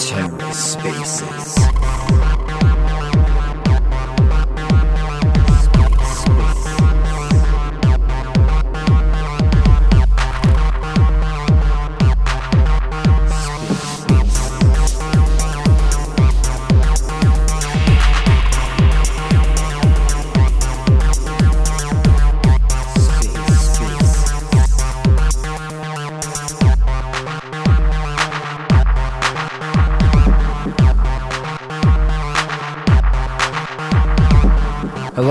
TerraSpaces.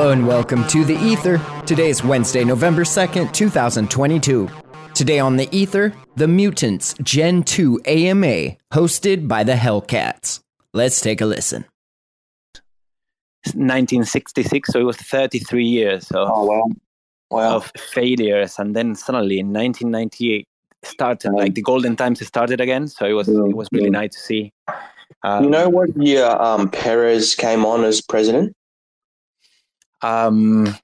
Hello and welcome to The Ether. Today is Wednesday, November 2nd, 2022. Today on The Ether, The Mutantz Gen 2 AMA, hosted by the Hellcats. Let's take a listen. 1966, so it was 33 years of, Oh wow! Wow. of failures, and then suddenly in 1998 started like the golden times started again. So it was Yeah, it was really yeah. nice to see. Um, you know what year um, Perez came on as president? Um,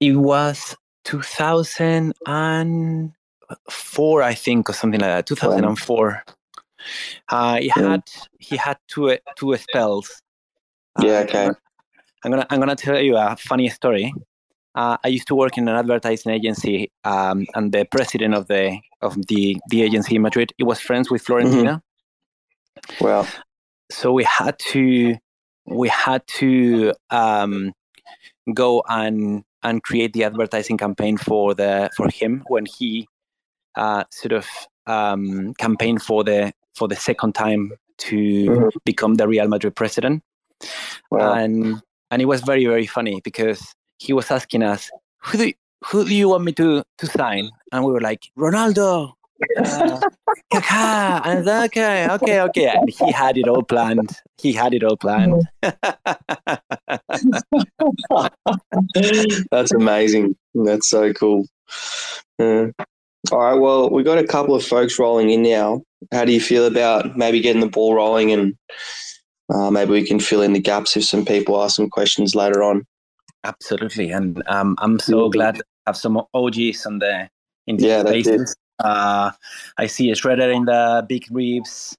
it was 2004, I think, or something like that. 2004. Uh, he Yeah. had he had two two spells. Uh, Yeah, okay. I'm gonna I'm gonna tell you a funny story. Uh, I used to work in an advertising agency, um, and the president of the of the the agency in Madrid, he was friends with Florentino. Wow. So we had to we had to um, go and and create the advertising campaign for the for him when he uh, sort of um, campaigned for the for the second time to Mhm. become the Real Madrid president Wow. and and it was very very funny because he was asking us who do you, who do you want me to to sign and we were like Ronaldo uh, and I was like, okay okay okay and he had it all planned he had it all planned That's amazing. That's so cool. Yeah. All right. Well, we got a couple of folks rolling in now. How do you feel about maybe getting the ball rolling and uh, maybe we can fill in the gaps if some people ask some questions later on? absolutely and um, I'm so Mhm. glad to have some OGs on the in the Yeah, that's it. spaces uh, I see a shredder in the big ribs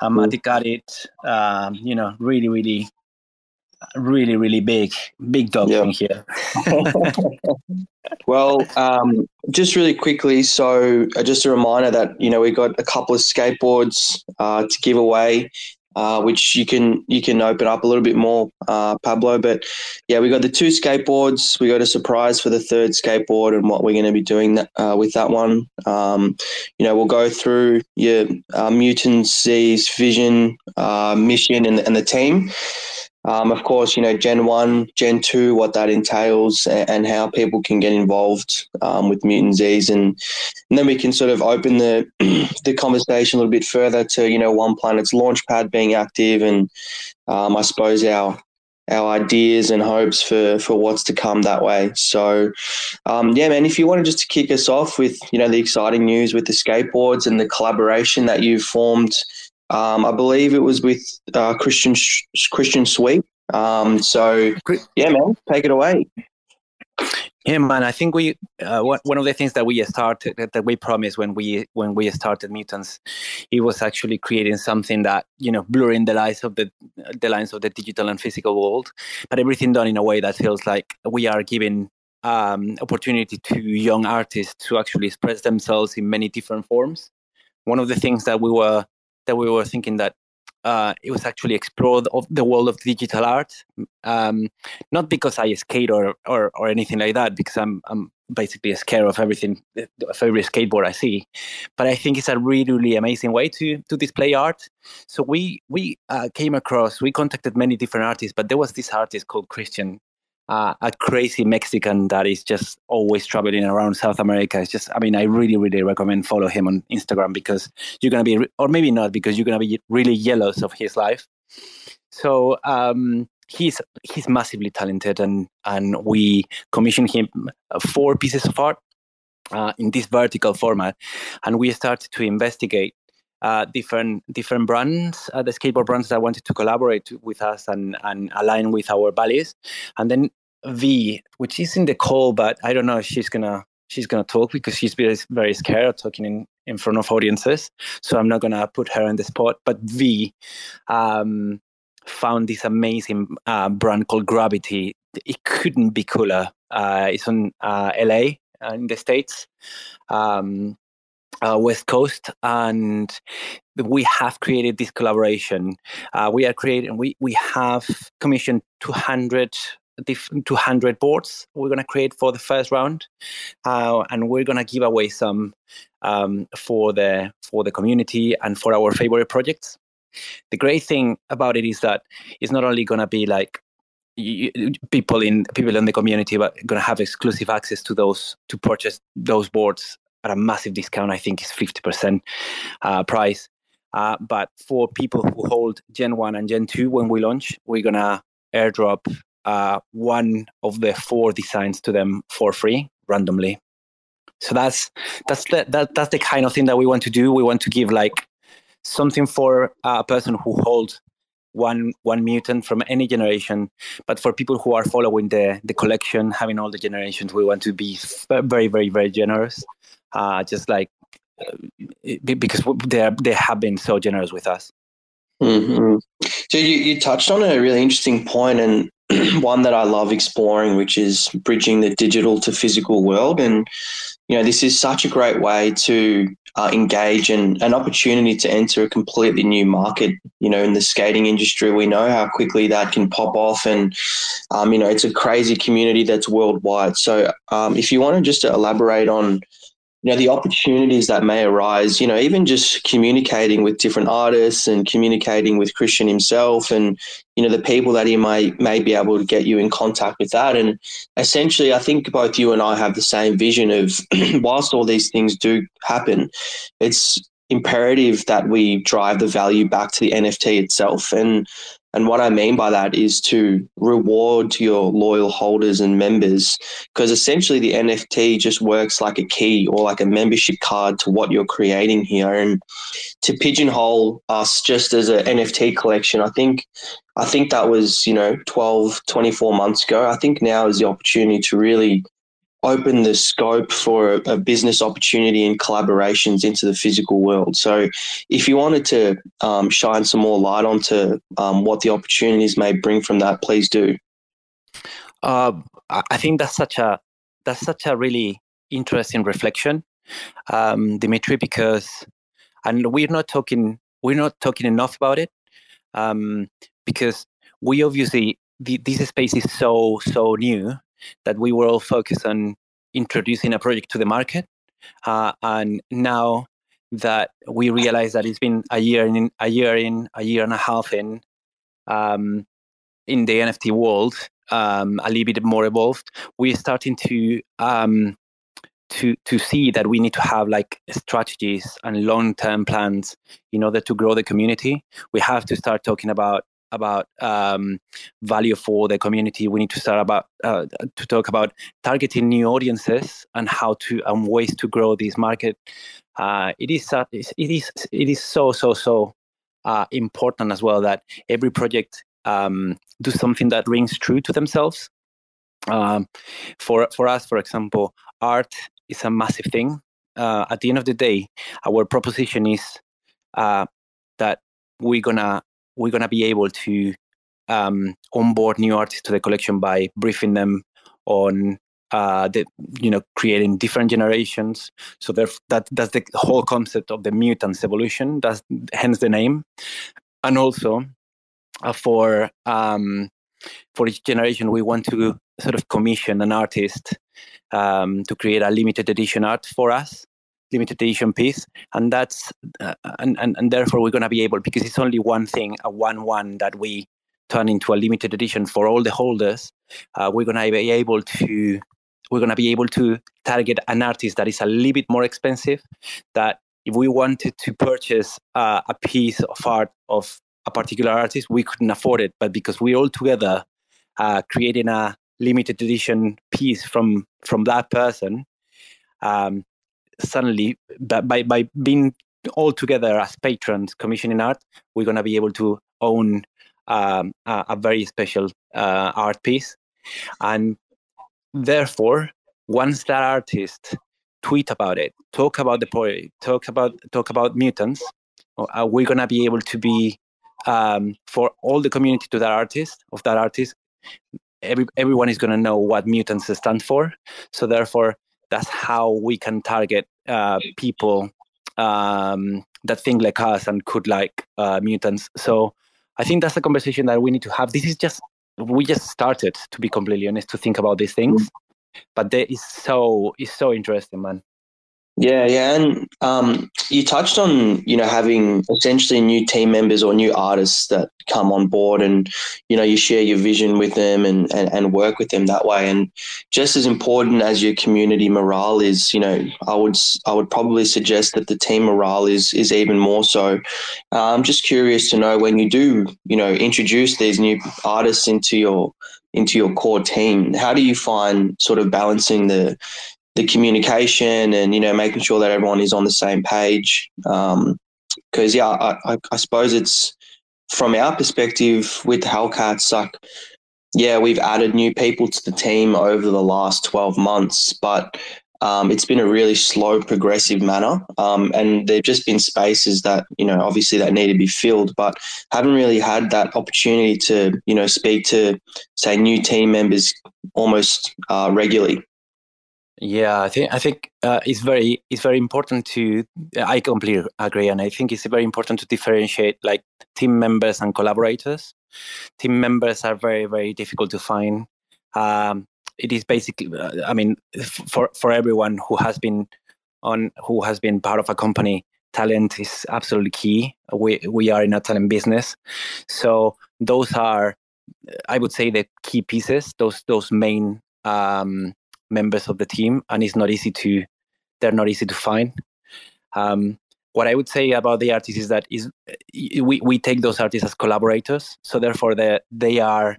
uh, Mm. Mati got it um, you know really really really really big big dog Yeah. in here Well, um, just really quickly, so uh, just a reminder that you know we got a couple of skateboards uh, to give away, uh, which you can you can open up a little bit more, uh, Pablo. But yeah, we got the two skateboards. We got a surprise for the third skateboard and what we're going to be doing that, uh, with that one. Um, you know, we'll go through your uh, Mutants Z's vision, uh, mission, and, and the team. Um, of course, you know, Gen 1, Gen 2, what that entails and, and how people can get involved um, with Mutant Z's. And, and then we can sort of open the, the conversation a little bit further to, you know, One Planet's launchpad being active and um, I suppose our our ideas and hopes for, for what's to come that way. So, um, yeah, man, if you wanted just to kick us off with, you know, the exciting news with the skateboards and the collaboration that you've formed um, I believe it was with uh, Christian Sh- Christian Sweet. Um, so yeah, man, take it away. Yeah, man. I think we uh, one of the things that we started that, that we promised when we when we started Mutantz, it was actually creating something that you know blurring the lines of the the lines of the digital and physical world, but everything done in a way that feels like we are giving um, opportunity to young artists to actually express themselves in many different forms. One of the things that we were that we were thinking that uh, it was actually explore the, of the world of digital art. Um, not because I skate or, or or anything like that, because I'm I'm basically scared of everything of every skateboard I see. But I think it's a really really amazing way to to display art. So we we uh, came across we contacted many different artists, but there was this artist called Christian. Uh, a crazy Mexican that is just always traveling around South America. It's just, I mean, I really, really recommend follow him on Instagram because you're gonna be, or maybe not, because you're gonna be really jealous of his life. So um, he's he's massively talented, and and we commissioned him four pieces of art uh, in this vertical format, and we started to investigate uh, different different brands, uh, the skateboard brands that wanted to collaborate with us and and align with our values, and then V, which is in the call, but I don't know if she's gonna she's gonna talk because she's very very scared of talking in in front of audiences. So I'm not gonna put her in the spot. But V um, found this amazing uh, brand called Gravity. It couldn't be cooler. Uh, it's on uh, LA uh, in the states. Um, uh, West Coast, and we have created this collaboration. Uh, we are creating. We we have commissioned 200 different 200 boards we're going to create for the first round uh, and we're going to give away some um, for the for the community and for our favorite projects the great thing about it is that it's not only going to be like you, people in people in the community but going to have exclusive access to those to purchase those boards at a massive discount i think it's 50% uh, price uh, but for people who hold gen 1 and gen 2 when we launch we're going to airdrop uh, one of the four designs to them for free randomly. So that's that's the that, that's the kind of thing that we want to do. We want to give like something for a person who holds one one mutant from any generation, but for people who are following the the collection, having all the generations, we want to be very very very generous. Uh, just like uh, because they they have been so generous with us. Mm-hmm. So you, you touched on a really interesting point, and one that I love exploring, which is bridging the digital to physical world. And, you know, this is such a great way to uh, engage and an opportunity to enter a completely new market. You know, in the skating industry, we know how quickly that can pop off. And, um, you know, it's a crazy community that's worldwide. So um, if you want to just elaborate on, you know the opportunities that may arise you know even just communicating with different artists and communicating with christian himself and you know the people that he may may be able to get you in contact with that. And essentially i think both you and i have the same vision of whilst all these things do happen it's imperative that we drive the value back to the nft itself. And and what I mean by that is to reward your loyal holders and members, because essentially the NFT just works like a key or like a membership card to what you're creating here. And to pigeonhole us just as an NFT collection, I think I think that was, you know, 12, 24 months ago. I think now is the opportunity to really open the scope for a, a, business opportunity and collaborations into the physical world. So, if you wanted to um, shine some more light onto um, what the opportunities may bring from that, please do. Uh, I think that's such a that's such a really interesting reflection, um, Dimitri, because and we're not talking we're not talking enough about it um, because we obviously the, this space is so so new that we were all focused on introducing a project to the market. Uh, and now that we realize that it's been a year in, a year in, a year and a half in, um, in the NFT world, um, a little bit more evolved, we're starting to um, to to see that we need to have like strategies and long term plans in order to grow the community. We have to start talking about about um, value for the community. We need to start about uh, to talk about targeting new audiences and how to and ways to grow this market. Uh, it is it is it is so so so uh, important as well that every project um, do something that rings true to themselves. Um, for for us, for example, art is a massive thing. Uh, at the end of the day, our proposition is uh, that we're gonna we're going to be able to um, onboard new artists to the collection by briefing them on uh, the you know creating different generations. So that that's the whole concept of the mutants evolution. That's hence the name, and also uh, for um, for each generation, we want to sort of commission an artist um, to create a limited edition art for us limited edition piece and that's uh, and, and and therefore we're going to be able because it's only one thing a one one that we turn into a limited edition for all the holders uh, we're going to be able to we're going to be able to target an artist that is a little bit more expensive that if we wanted to purchase uh, a piece of art of a particular artist we couldn't afford it. But because we're all together uh, creating a limited edition piece from from that person um, suddenly by by being all together as patrons commissioning art, we're to be able to own um, a, a, very special uh, art piece, and therefore, once that artist tweet about it, talk about the project, talk about talk about mutants, uh, we're gonna be able to be um, for all the community to that artist of that artist. Every, everyone is gonna know what mutants stand for. So therefore, that's how we can target uh, people um, that think like us and could like uh, mutants. So I think that's a conversation that we need to have. This is just we just started to be completely honest to think about these things, but there is so it's so interesting, man. Yeah, yeah, and um, you touched on you know having essentially new team members or new artists that come on board, and you know you share your vision with them and, and and work with them that way. And just as important as your community morale is, you know, I would I would probably suggest that the team morale is is even more so. Uh, I'm just curious to know when you do you know introduce these new artists into your into your core team, how do you find sort of balancing the the communication and you know making sure that everyone is on the same page. Because um, yeah, I, I, I, suppose it's from our perspective with the Hellcats, like yeah, we've added new people to the team over the last twelve months, but um, it's been a really slow, progressive manner, um, and there've just been spaces that you know obviously that need to be filled, but haven't really had that opportunity to you know speak to say new team members almost uh, regularly. Yeah, I think I think uh, it's very it's very important to. I completely agree, and I think it's very important to differentiate like team members and collaborators. Team members are very very difficult to find. Um, it is basically, uh, I mean, for for everyone who has been on who has been part of a company, talent is absolutely key. We we are in a talent business, so those are, I would say, the key pieces. Those those main um, members of the team, and it's not easy to they're not easy to find. Um, what I would say about the artists is that is we, we take those artists as collaborators, so therefore they they are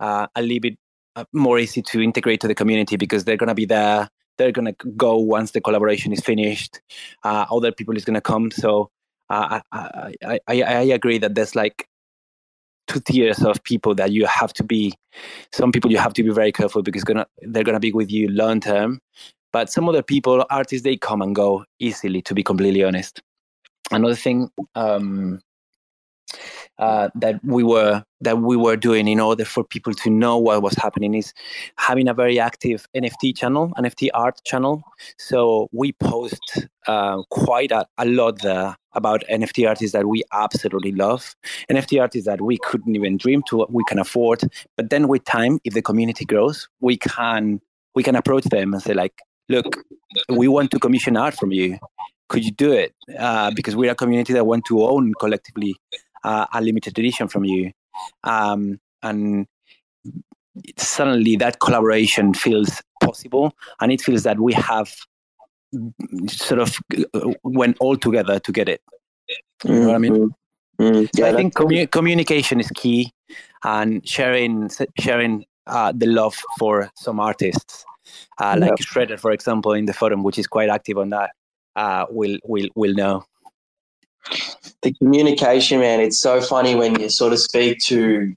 uh, a little bit uh, more easy to integrate to the community because they're gonna be there. They're gonna go once the collaboration is finished. Uh, other people is gonna come. So uh, I, I, I I agree that there's like two tiers of people that you have to be some people you have to be very careful because gonna they're gonna be with you long term but some other people artists they come and go easily to be completely honest. Another thing um, uh, that we were that we were doing in order for people to know what was happening is having a very active NFT channel, NFT art channel. So we post uh, quite a, a, lot there about NFT artists that we absolutely love, NFT artists that we couldn't even dream to, we can afford. But then with time, if the community grows, we can we can approach them and say like, look, we want to commission art from you. Could you do it? Uh, because we're a community that want to own collectively uh, a limited edition from you, um, and suddenly that collaboration feels possible, and it feels that we have sort of uh, went all together to get it. You know what I mean? Mm-hmm. mm-hmm. Yeah, so I think commu- communication is key, and sharing sharing uh, the love for some artists, uh, like yep. Shredder, for example, in the forum, which is quite active on that. Uh, will will will know the communication, man, it's so funny when you sort of speak to,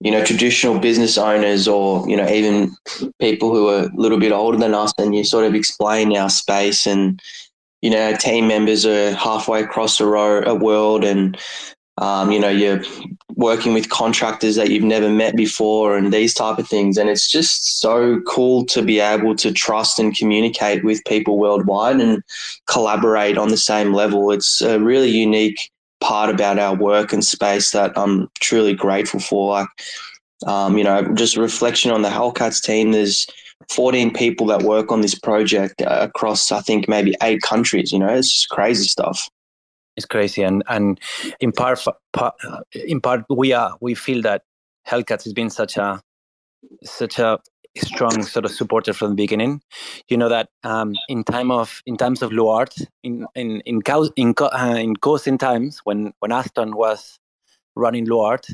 you know, traditional business owners or, you know, even people who are a little bit older than us and you sort of explain our space and, you know, team members are halfway across the row, a world and um, you know, you're working with contractors that you've never met before and these type of things. And it's just so cool to be able to trust and communicate with people worldwide and collaborate on the same level. It's a really unique part about our work and space that I'm truly grateful for. Like, um, you know, just reflection on the Hellcats team. There's 14 people that work on this project across, I think, maybe eight countries. You know, it's just crazy stuff it's crazy and and in part, in part we are we feel that Hellcats has been such a such a strong sort of supporter from the beginning. You know that um, in time of in times of Luart, in in in in, uh, in times when when Aston was running Luart,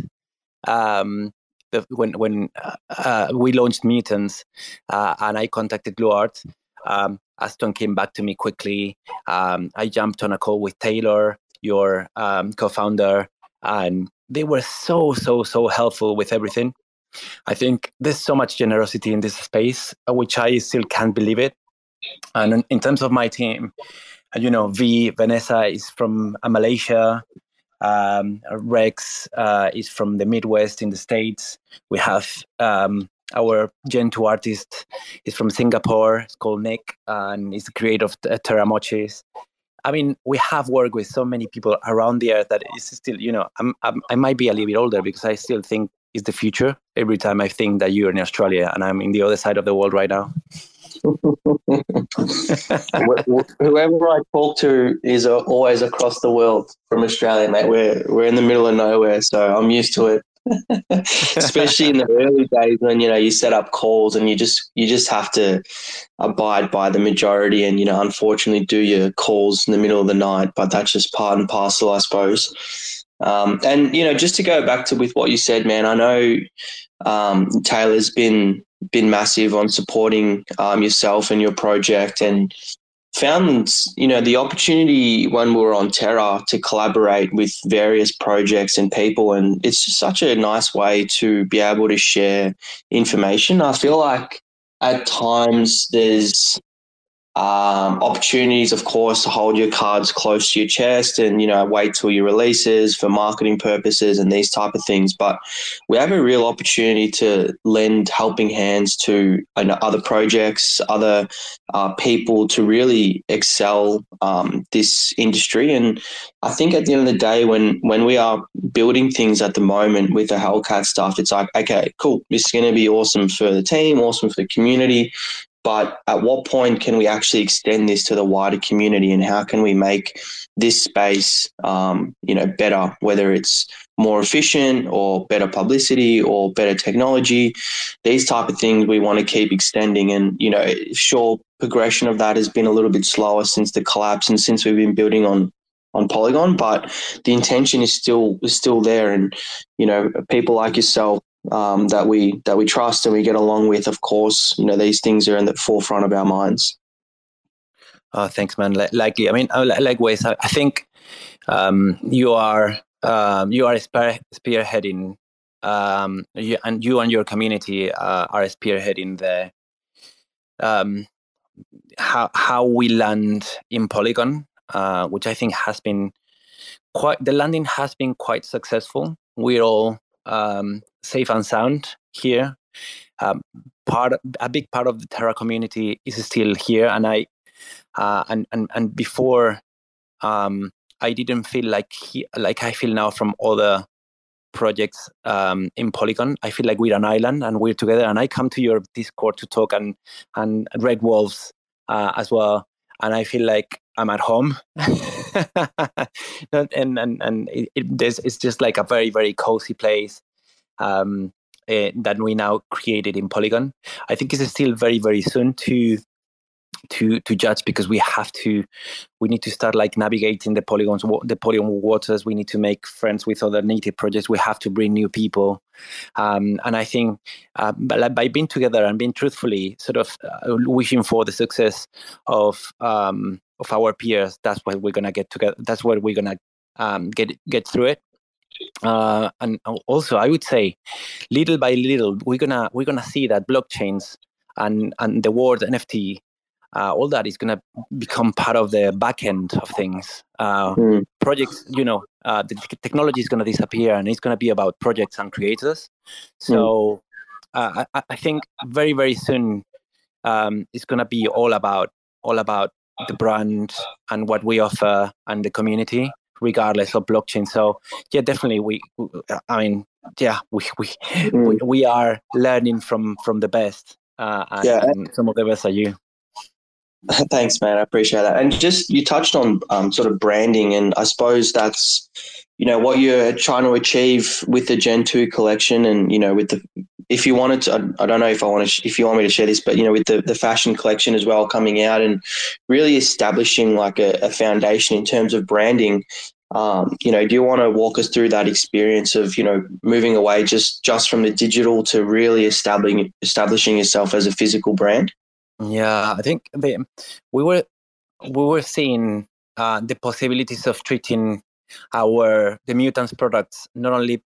um, the, when when uh, uh, we launched Mutantz uh, and I contacted Luart, um, Aston came back to me quickly. Um, I jumped on a call with Taylor, your um, co-founder, and they were so so so helpful with everything. I think there's so much generosity in this space, uh, which I still can't believe it. and in terms of my team, you know, V Vanessa is from Malaysia. Um, Rex uh, is from the Midwest in the States. We have um, our Gen 2 artist is from Singapore. It's called Nick, and he's the creator of uh, Terra Mochis. I mean, we have worked with so many people around the earth that it's still, you know, I'm, I'm, i might be a little bit older because I still think it's the future every time I think that you're in Australia and I'm in the other side of the world right now. Whoever I talk to is uh, always across the world from Australia, mate. We're we're in the middle of nowhere, so I'm used to it. Especially in the early days when you know you set up calls and you just you just have to abide by the majority and you know unfortunately do your calls in the middle of the night. But that's just part and parcel, I suppose. Um, and you know, just to go back to with what you said, man, I know um, Taylor's been been massive on supporting um, yourself and your project and found you know the opportunity when we were on terra to collaborate with various projects and people and it's just such a nice way to be able to share information. I feel like at times there's um, opportunities, of course, to hold your cards close to your chest and you know wait till your releases for marketing purposes and these type of things. But we have a real opportunity to lend helping hands to you know, other projects, other uh, people to really excel um, this industry. And I think at the end of the day, when when we are building things at the moment with the Hellcat stuff, it's like okay, cool, this is going to be awesome for the team, awesome for the community but at what point can we actually extend this to the wider community and how can we make this space um, you know better whether it's more efficient or better publicity or better technology these type of things we want to keep extending and you know sure progression of that has been a little bit slower since the collapse and since we've been building on on Polygon, but the intention is still is still there. And you know, people like yourself um, that we that we trust and we get along with. Of course, you know these things are in the forefront of our minds. Oh, thanks, man. Likely, I mean, uh, likewise, I think um, you are um, you are spear, spearheading, um, you, and you and your community uh, are spearheading the um, how how we land in Polygon, uh, which I think has been quite the landing has been quite successful. We're all um, safe and sound here. Um, part a big part of the Terra community is still here, and I uh, and and and before um, I didn't feel like he, like I feel now from other projects um, in Polygon. I feel like we're an island and we're together. And I come to your Discord to talk and and Red Wolves uh, as well, and I feel like I'm at home. and and and it, it, it's just like a very very cozy place um, uh, that we now created in Polygon. I think it's still very very soon to to to judge because we have to we need to start like navigating the polygons the polygon waters. We need to make friends with other native projects. We have to bring new people. Um, and i think uh, by, being together and being truthfully sort of uh, wishing for the success of um, of our peers that's what we're gonna get together that's what we're gonna um, get get through it uh, and also I would say, little by little, we're gonna we're gonna see that blockchains and and the word NFT, uh, all that is gonna become part of the back end of things. Uh, mm. Projects, you know, uh, the technology is gonna disappear, and it's gonna be about projects and creators. So mm. I, I, think very very soon um, it's gonna be all about all about the brand and what we offer and the community regardless of blockchain. So yeah, definitely we. I mean, yeah, we we mm. we, we, are learning from from the best. Uh, and, yeah, and some of the best are you. Thanks, man. I appreciate that. And just you touched on um, sort of branding, and I suppose that's you know what you're trying to achieve with the Gen two collection, and you know with the if you wanted to, I, I don't know if I want to, if you want me to share this, but you know, with the, the fashion collection as well coming out and really establishing like a, a foundation in terms of branding. Um, you know, do you want to walk us through that experience of you know moving away just just from the digital to really establishing establishing yourself as a physical brand? Yeah, I think the, we were we were seeing uh, the possibilities of treating our the mutants products not only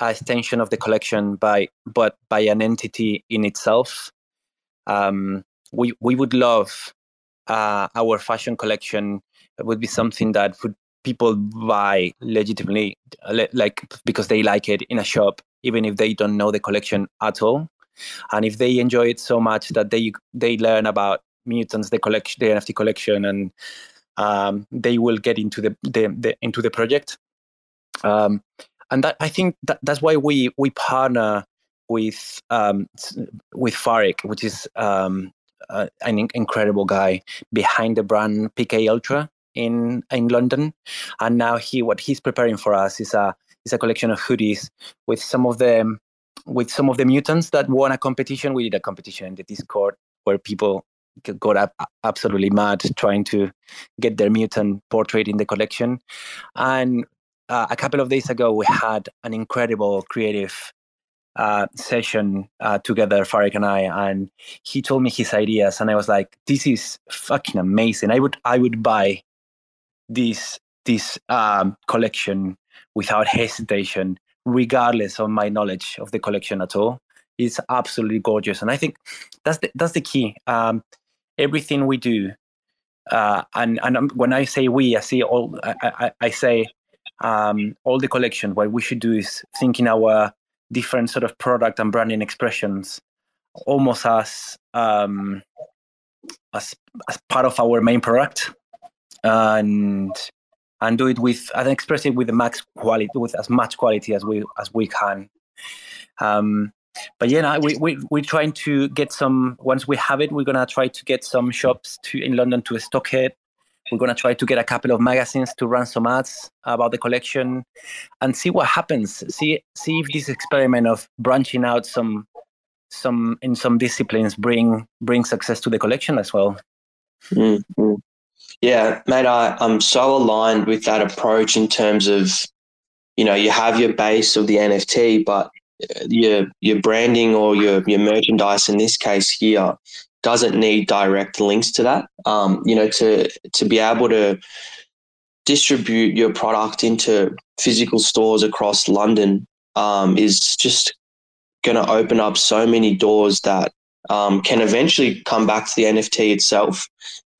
a extension of the collection by but by an entity in itself. Um, we we would love uh, our fashion collection. Would be something that would people buy legitimately like because they like it in a shop even if they don't know the collection at all. And if they enjoy it so much that they they learn about mutants the collection the nft collection and um, they will get into the, the, the into the project um, and that i think that, that's why we we partner with um, with Farik, which is um, uh, an incredible guy behind the brand PK Ultra in in London, and now he what he's preparing for us is a is a collection of hoodies with some of the with some of the mutants that won a competition. We did a competition in the Discord where people got up absolutely mad trying to get their mutant portrait in the collection, and uh, a couple of days ago we had an incredible creative uh, session uh, together, Farik and I, and he told me his ideas, and I was like, "This is fucking amazing! I would, I would buy this this um, collection without hesitation, regardless of my knowledge of the collection at all. It's absolutely gorgeous, and I think that's the that's the key. Um, everything we do, uh, and and when I say we, I see all. I, I, I say um, all the collection. What we should do is thinking our different sort of product and branding expressions, almost as um, as as part of our main product and and do it with and express it with the max quality with as much quality as we as we can um, but yeah no, we, we we're trying to get some once we have it we're gonna try to get some shops to in london to stock it. We're gonna try to get a couple of magazines to run some ads about the collection and see what happens. See see if this experiment of branching out some some in some disciplines bring bring success to the collection as well. Mm-hmm. Yeah, mate, I, I'm so aligned with that approach in terms of, you know, you have your base of the NFT, but your your branding or your your merchandise in this case here doesn't need direct links to that. Um, you know, to to be able to distribute your product into physical stores across London um, is just going to open up so many doors that um, can eventually come back to the NFT itself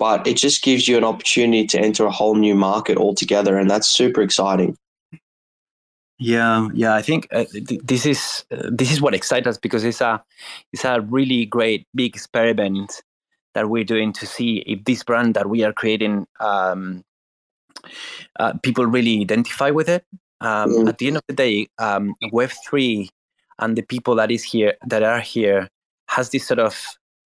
but it just gives you an opportunity to enter a whole new market altogether, and that's super exciting. Yeah, yeah, I think uh, th- this is uh, this is what excites us because it's a it's a really great big experiment that we're doing to see if this brand that we are creating um, uh, people really identify with it. Um, mm. At the end of the day, um, Web three and the people that is here that are here has this sort of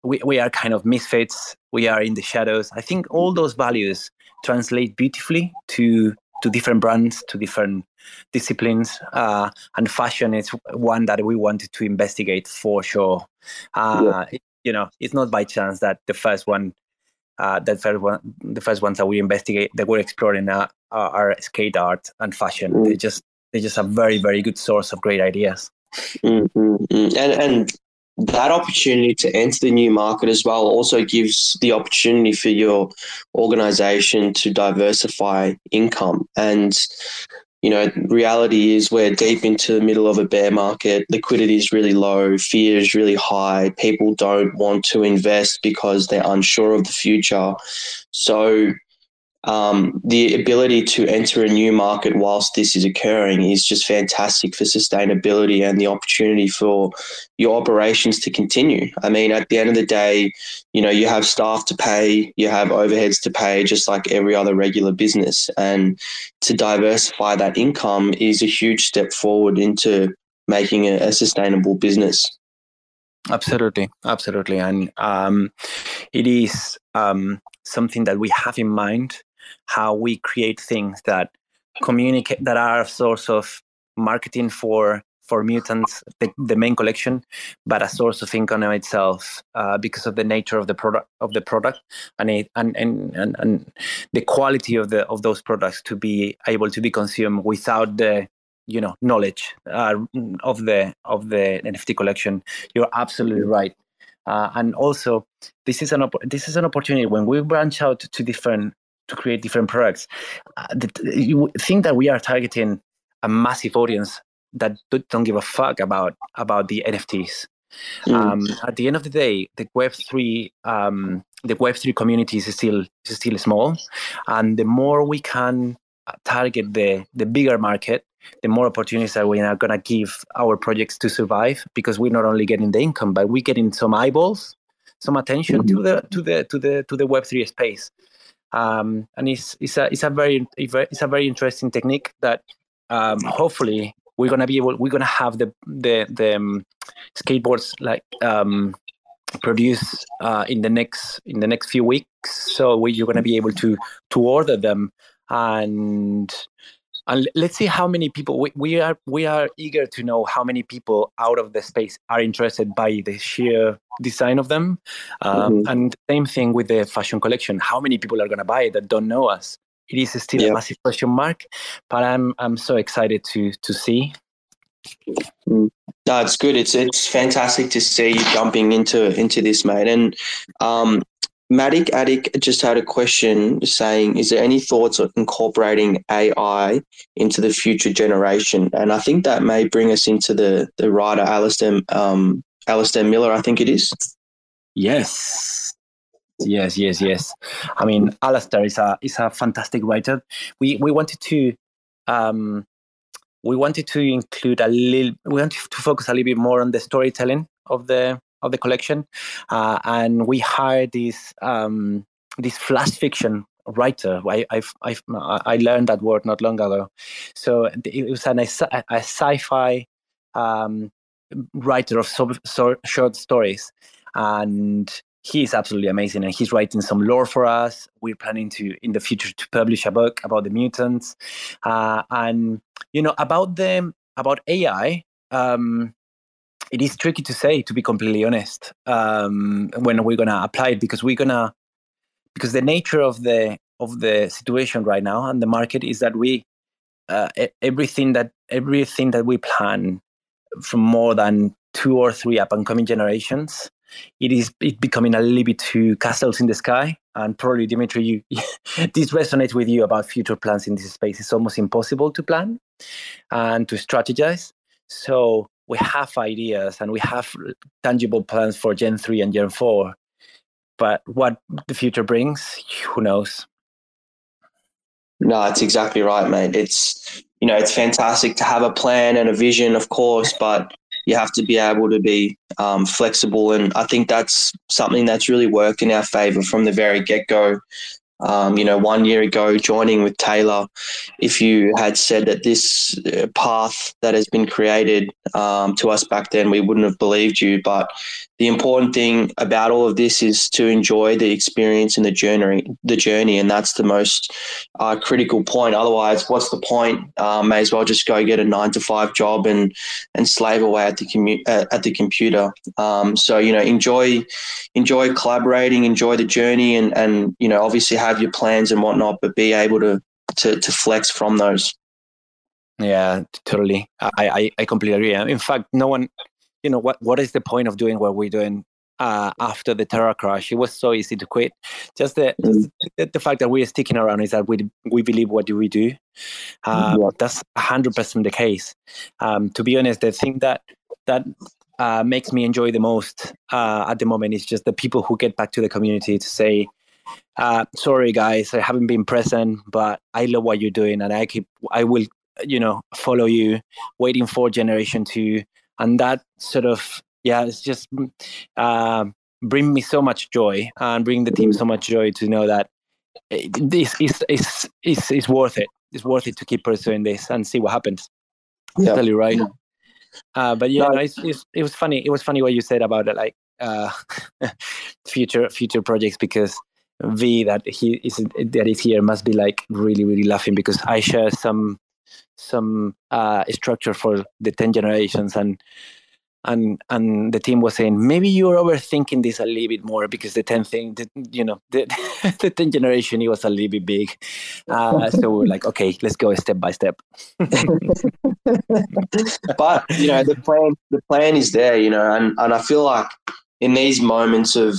we, we are kind of misfits we are in the shadows i think all those values translate beautifully to to different brands to different disciplines uh, and fashion is one that we wanted to investigate for sure uh, yeah. you know it's not by chance that the first one uh, the first one the first ones that we investigate that we're exploring uh, are skate art and fashion mm. they just they just a very very good source of great ideas mm-hmm. and and that opportunity to enter the new market as well also gives the opportunity for your organization to diversify income. And you know reality is we're deep into the middle of a bear market. Liquidity is really low. Fear is really high. People don't want to invest because they're unsure of the future. So um, the ability to enter a new market whilst this is occurring is just fantastic for sustainability and the opportunity for your operations to continue. I mean, at the end of the day, you know, you have staff to pay, you have overheads to pay, just like every other regular business. And to diversify that income is a huge step forward into making a, a sustainable business. Absolutely, absolutely, and um, it is um, something that we have in mind how we create things that communicate that are a source of marketing for for mutants the, the main collection but a source of income in itself uh, because of the nature of the product of the product and, it, and, and and and the quality of the of those products to be able to be consumed without the you know knowledge uh, of the of the NFT collection. You're absolutely right. Uh, and also this is an op- this is an opportunity when we branch out to different to create different products. Uh, the, you think that we are targeting a massive audience that don't give a fuck about about the NFTs. Mm. Um, at the end of the day, the Web three um, the Web three community is still is still small, and the more we can target the the bigger market, the more opportunities that we are going to give our projects to survive because we're not only getting the income, but we're getting some eyeballs, some attention mm-hmm. to the to the to the to the Web three space. Um, and it's it's a it's a very it's a very interesting technique that um, hopefully we're gonna be able we're gonna have the the the um, skateboards like um, produced uh, in the next in the next few weeks. So we, you're gonna be able to to order them and and let's see how many people we, we are we are eager to know how many people out of the space are interested by the sheer design of them um, mm-hmm. and same thing with the fashion collection how many people are going to buy it that don't know us it is still yeah. a massive question mark but i'm i'm so excited to to see mm. no, it's good. It's it's fantastic to see you jumping into into this, mate. And um, Matic Attic just had a question saying, is there any thoughts of incorporating AI into the future generation? And I think that may bring us into the, the writer Alistair, um, Alistair Miller, I think it is. Yes. Yes, yes, yes. I mean, Alistair is a is a fantastic writer. We we wanted to um, we wanted to include a little. We wanted to focus a little bit more on the storytelling of the of the collection, uh, and we hired this um, this flash fiction writer. I I've, I've, i learned that word not long ago. So it was an, a, a sci-fi um, writer of short stories, and he's absolutely amazing and he's writing some lore for us we're planning to in the future to publish a book about the mutants uh, and you know about them about ai um, it is tricky to say, to be completely honest, um, when we're gonna apply it because we're gonna because the nature of the of the situation right now and the market is that we uh, everything that everything that we plan from more than two or three up and coming generations it is it becoming a little bit too castles in the sky. And probably dimitri you this resonates with you about future plans in this space. It's almost impossible to plan and to strategize. So we have ideas and we have tangible plans for Gen 3 and Gen 4. But what the future brings, who knows? No, it's exactly right, mate. It's you know, it's fantastic to have a plan and a vision, of course, but you have to be able to be um, flexible. And I think that's something that's really worked in our favor from the very get go. Um, you know, one year ago, joining with Taylor, if you had said that this uh, path that has been created um, to us back then, we wouldn't have believed you. But the important thing about all of this is to enjoy the experience and the journey, the journey, and that's the most uh, critical point. Otherwise, what's the point? Uh, may as well just go get a nine to five job and and slave away at the commu- uh, at the computer. Um, so you know, enjoy enjoy collaborating, enjoy the journey, and and you know, obviously have your plans and whatnot, but be able to to, to flex from those. Yeah, totally. I, I, I completely agree. In fact, no one you know what what is the point of doing what we're doing uh, after the Terra crash. It was so easy to quit. Just the, mm. the, the fact that we're sticking around is that we we believe what do we do. Uh, yeah. That's hundred percent the case. Um, to be honest, the thing that that uh, makes me enjoy the most uh, at the moment is just the people who get back to the community to say, uh, "Sorry, guys, I haven't been present, but I love what you're doing, and I keep I will." you know follow you waiting for generation two and that sort of yeah it's just uh, bring me so much joy and bring the team so much joy to know that this is is is, is worth it. It's worth it to keep pursuing this and see what happens. Yeah. totally right? Uh, but yeah no, it's, it's, it was funny it was funny what you said about it like uh, future future projects because V that he is that is here must be like really really laughing because I share some some uh, structure for the 10 generations and and and the team was saying maybe you're overthinking this a little bit more because the 10 thing the, you know the, the 10 generation it was a little bit big. Uh, so we're like okay let's go step by step. But you know the plan the plan is there you know and, and i feel like in these moments of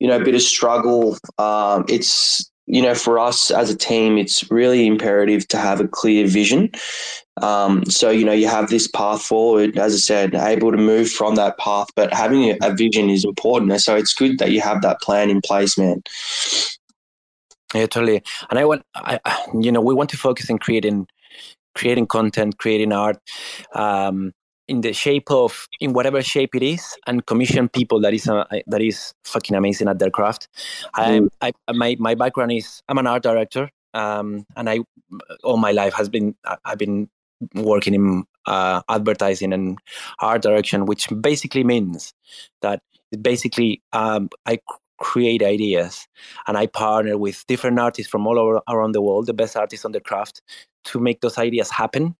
you know a bit of struggle um, it's you know, for us as a team, it's really imperative to have a clear vision Um, so you know you have this path forward, as I said, able to move from that path, but having a, vision is important. So it's good that you have that plan in place, man. Yeah, totally. And I want, I, you know, we want to focus on creating, creating content, creating art, um, in the shape of, in whatever shape it is, and commission people that is uh, that is fucking amazing at their craft. Mm. I, I, my my background is I'm an art director, um, and I all my life has been I've been working in uh, advertising and art direction, which basically means that basically um, I create ideas and i partner with different artists from all over around the world the best artists on the craft to make those ideas happen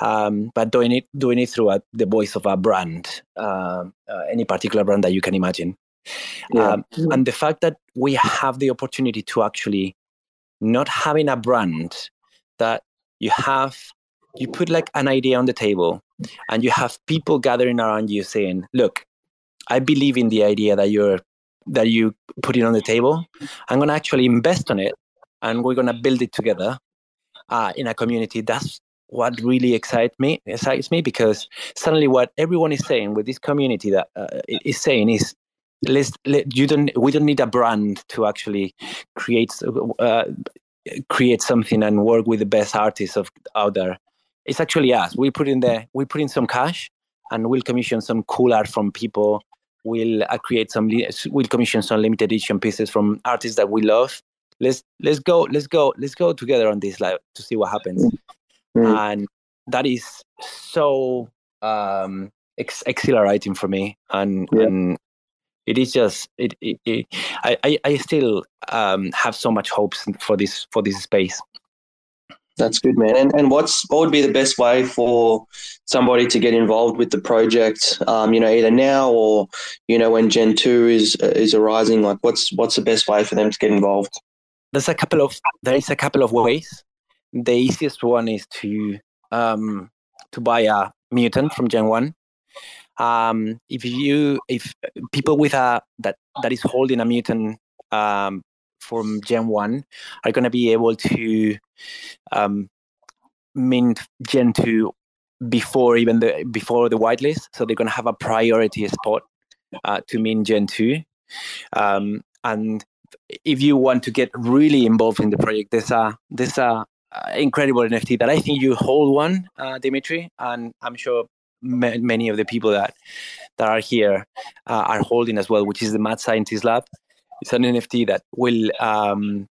um, but doing it doing it through a, the voice of a brand uh, uh, any particular brand that you can imagine yeah. um, and the fact that we have the opportunity to actually not having a brand that you have you put like an idea on the table and you have people gathering around you saying look i believe in the idea that you're that you put it on the table. I'm going to actually invest on it and we're going to build it together uh, in a community. That's what really excites me excites me because suddenly what everyone is saying with this community that uh, is saying is let's let, you don't we don't need a brand to actually create uh, create something and work with the best artists of out there. It's actually us. We put in the we put in some cash and we'll commission some cool art from people. We'll uh, create some we'll commission some limited edition pieces from artists that we love. Let's let's go let's go let's go together on this like to see what happens mm. and that is so um ex- exhilarating for me and yeah. and it is just it, it, it I, I still um have so much hopes for this for this space that's good, man. And and what's what would be the best way for somebody to get involved with the project? Um, you know, either now or you know when Gen two is is arising. Like, what's what's the best way for them to get involved? There's a couple of there is a couple of ways. The easiest one is to um, to buy a mutant from Gen one. Um, if you if people with a that that is holding a mutant um, from Gen 1 are going to be able to um, mint Gen 2 before even the before the whitelist. So they're going to have a priority spot uh, to mint Gen 2. Um, and if you want to get really involved in the project, there's a there's a incredible NFT that I think you hold one, uh, Dimitri, and I'm sure ma- many of the people that that are here uh, are holding as well, which is the Mad Scientist Lab. It's an NFT that will um,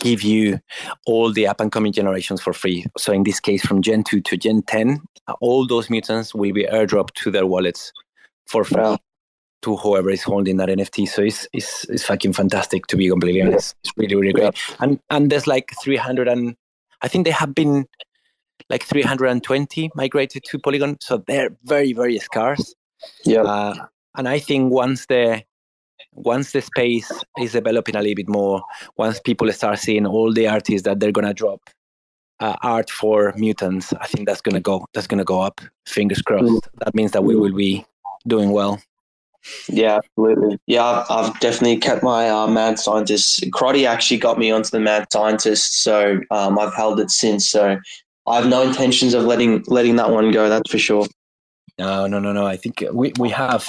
give you all the up and coming generations for free. So in this case, from Gen 2 to Gen 10, all those mutants will be airdropped to their wallets for free wow. to whoever is holding that NFT. So it's, it's, it's fucking fantastic to be completely honest. It's really, really great. Yeah. And, and there's like 300 and I think they have been like 320 migrated to Polygon. So they're very, very scarce. Yeah. Uh, and I think once the once the space is developing a little bit more, once people start seeing all the artists that they're gonna drop uh, art for mutants, I think that's gonna go. That's gonna go up. Fingers crossed. Mm. That means that we will be doing well. Yeah, absolutely. Yeah, I've, definitely kept my uh, mad scientist. Crotty actually got me onto the mad scientist, so um, I've held it since. So I have no intentions of letting letting that one go. That's for sure. No, no, no, no. I think we we have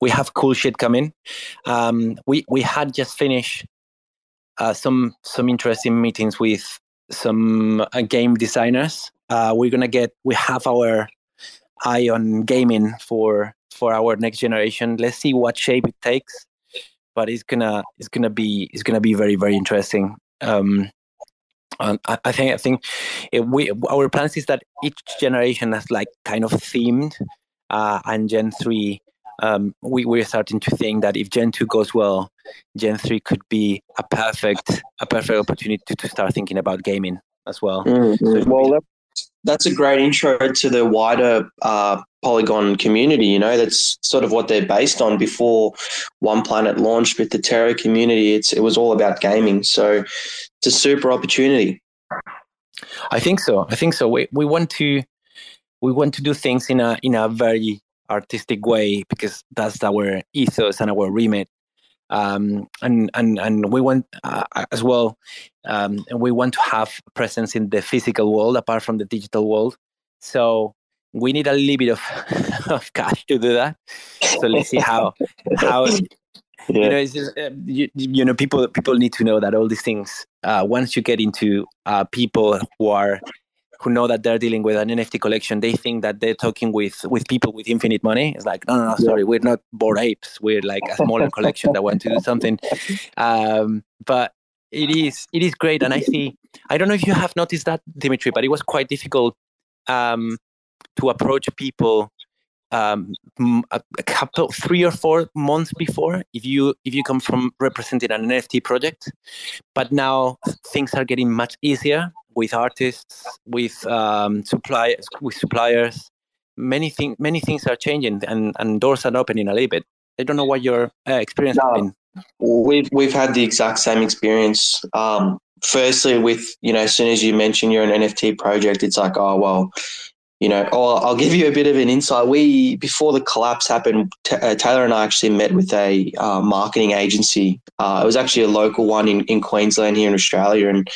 we have cool shit coming. Um, we we had just finished uh, some some interesting meetings with some uh, game designers. Uh, we're gonna get we have our eye on gaming for for our next generation. Let's see what shape it takes, but it's gonna it's gonna be it's gonna be very very interesting. Um, I, I think I think it, we our plans is that each generation has like kind of themed, uh, and Gen three um, we, we're starting to think that if Gen 2 goes well, Gen 3 could be a perfect a perfect opportunity to, to start thinking about gaming as well. Mm-hmm. So well, that's a great intro to the wider uh, Polygon community. You know, that's sort of what they're based on. Before OnePlanet launched with the Terra community, it's it was all about gaming. So it's a super opportunity. I think so. I think so. We we want to we want to do things in a in a very artistic way because that's our ethos and our remit. Um, and and and we want uh, as well. Um, we want to have presence in the physical world apart from the digital world. So we need a little bit of, of cash to do that. So let's see how how yeah. you know just, uh, you, you, know people people need to know that all these things uh, once you get into uh, people who are who know that they're dealing with an NFT collection, they think that they're talking with with people with infinite money. It's like, no, no, no, sorry, we're not bored apes. We're like a smaller collection that want to do something. Um, but it is it is great, and I see. I don't know if you have noticed that, Dimitri, but it was quite difficult um, to approach people um, a, a, couple, three or four months before, if you if you come from representing an NFT project. But now things are getting much easier with artists, with um, suppliers, with suppliers. Many things, many things are changing, and, and doors are opening a little bit. I don't know what your uh, experience no, has been. We've we've had the exact same experience. Um, firstly, with you know, as soon as you mention you're an NFT project, it's like, oh well, you know, oh, I'll give you a bit of an insight. We before the collapse happened, t- uh, Taylor and I actually met with a uh, marketing agency. Uh, it was actually a local one in, in Queensland here in Australia, and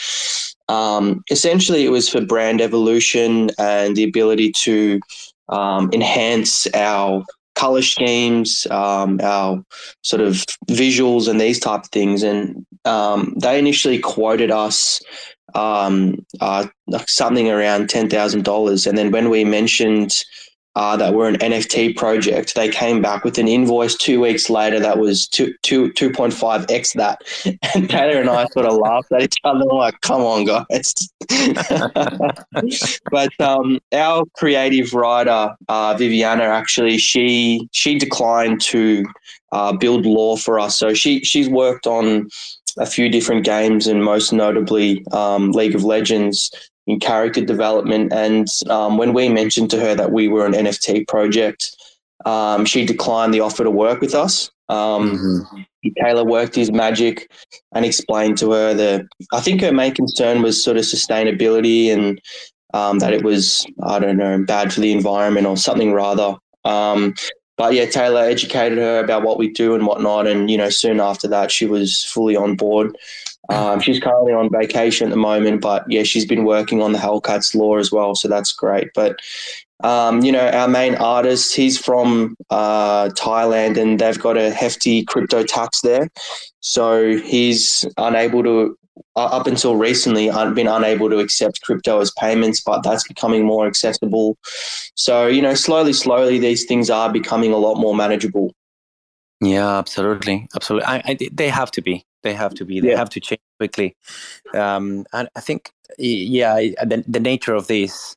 um, essentially it was for brand evolution and the ability to um, enhance our color schemes, um, our sort of visuals, and these type of things. And um, they initially quoted us um, uh, something around ten thousand dollars, and then when we mentioned uh, that we're an NFT project, they came back with an invoice two weeks later that was two two two point five x that, and Taylor and I sort of laughed at each other. Like, "Come on, guys!" but um, our creative writer uh, Viviana actually she she declined to uh, build lore for us, so she she's worked on a few different games and most notably um, League of Legends in character development. And um, when we mentioned to her that we were an NFT project, um, she declined the offer to work with us. Um, mm-hmm. Taylor worked his magic and explained to her that I think her main concern was sort of sustainability and um, that it was, I don't know, bad for the environment or something rather. Um, but yeah, Taylor educated her about what we do and whatnot. And, you know, soon after that, she was fully on board. Um, she's currently on vacation at the moment, but yeah, she's been working on the Hellcats lore as well. So that's great. But, um, you know, our main artist, he's from uh, Thailand and they've got a hefty crypto tax there. So he's unable to uh, up until recently I've been unable to accept crypto as payments, but that's becoming more accessible. So, you know, slowly, slowly, these things are becoming a lot more manageable. Yeah, absolutely, absolutely. I, I, they have to be. They have to be. They yeah. have to change quickly. Um, and I think, yeah, the, the nature of this,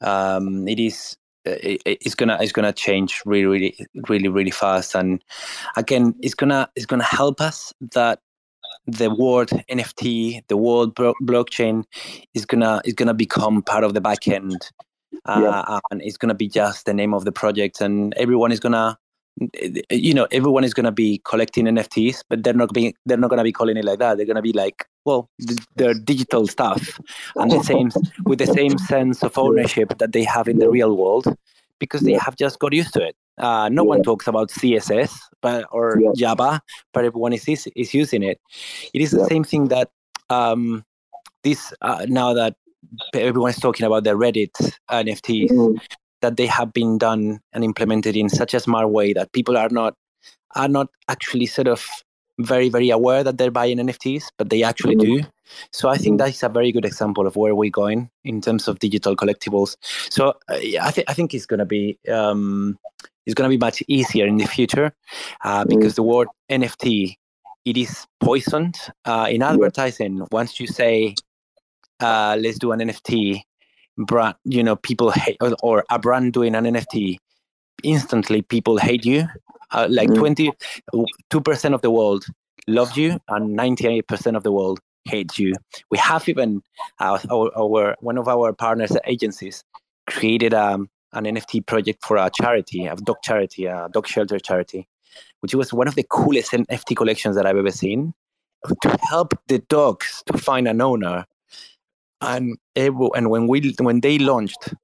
um, it is it, it's gonna it's gonna change really really really really fast and again it's gonna it's gonna help us that the word NFT, the word blockchain is gonna is gonna become part of the backend, uh, yeah. and it's gonna be just the name of the project, and everyone is gonna, you know, everyone is gonna be collecting NFTs, but they're not being they're not gonna be calling it like that. They're gonna be like, well, they're digital stuff, and the same with the same sense of ownership that they have in the real world, because they have just got used to it. Uh, no yeah. one talks about CSS but, or yeah. Java, but everyone is, is using it. It is the same thing that um, this uh, now that everyone is talking about the Reddit NFTs, mm-hmm. that they have been done and implemented in such a smart way that people are not are not actually sort of very very aware that they're buying NFTs, but they actually mm-hmm. do. So I think mm-hmm. that's a very good example of where we're going in terms of digital collectibles. So uh, I think I think it's going to be um, it's going to be much easier in the future uh, because mm. the word NFT it is poisoned uh, in advertising. Once you say uh, let's do an NFT brand, you know people hate or, or a brand doing an NFT instantly people hate you uh, like mm. 22 percent of the world love you and 98 percent of the world hates you we have even uh, our, our, one of our partners agencies created um, an nft project for a charity a dog charity a dog shelter charity which was one of the coolest nft collections that i've ever seen to help the dogs to find an owner and and when we when they launched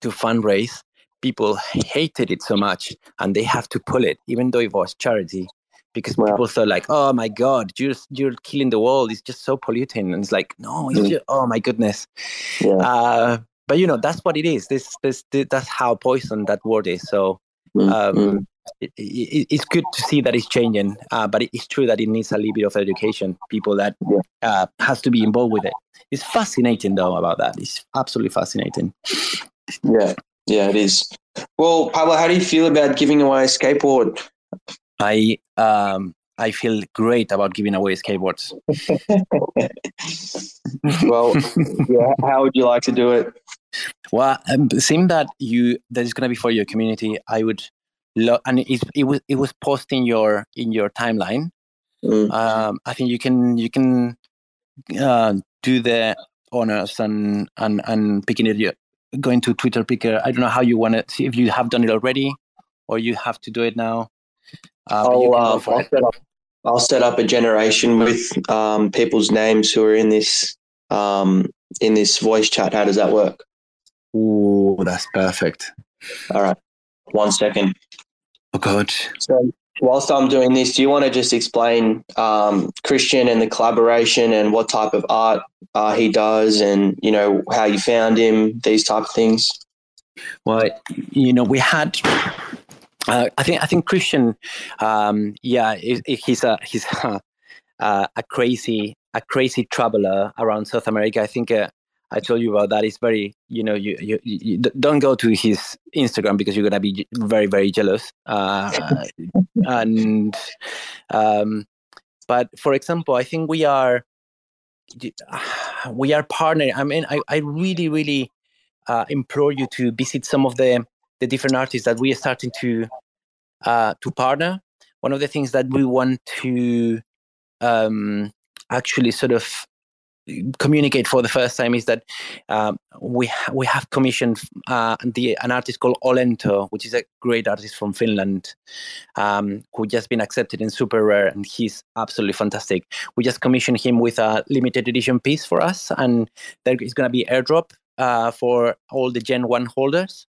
to fundraise people hated it so much and they have to pull it, even though it was charity, because wow. people thought like, "Oh my God, you're you're killing the world. It's just so polluting." And it's like, no, it's mm. just, oh my goodness. Yeah. Uh, but you know that's what it is. This, this, this that's how poison that word is. So mm, um, mm. It, it, it's good to see that it's changing, uh, but it's true that it needs a little bit of education. People that yeah. uh, has to be involved with it. It's fascinating though about that. It's absolutely fascinating. Yeah, yeah, it is. Well, Pablo, how do you feel about giving away a skateboard? I um, I feel great about giving away skateboards. well, yeah, how would you like to do it? Well, um, seeing that you that is going to be for your community, I would love, and it, it was it was posting your in your timeline. Mm. Um, I think you can you can uh, do the honors and and and picking it going to Twitter picker. I don't know how you want to see if you have done it already or you have to do it now. Uh, I'll, uh, I'll, set up, I'll, set up, a generation with um, people's names who are in this um, in this voice chat. How does that work? Oh, that's perfect. All right, one second. Oh God. So whilst I'm doing this, do you want to just explain um, Christian and the collaboration and what type of art uh, he does, and you know how you found him, these type of things? Well, you know, we had uh, I think I think Christian, um, yeah, he's a he's a, a, crazy a crazy traveler around South America. I think uh, I told you about that. It's very you know you, you, you don't go to his Instagram because you're gonna be very very jealous. Uh, and um, but for example, I think we are we are partner. I mean, I I really really uh, implore you to visit some of the the different artists that we are starting to uh, to partner. One of the things that we want to um, actually sort of communicate for the first time is that um, we ha- we have commissioned uh, the an artist called Olento, which is a great artist from Finland, um, who just been accepted in SuperRare, and he's absolutely fantastic. We just commissioned him with a limited edition piece for us, and there is going to be airdrop uh, for all the Gen One holders.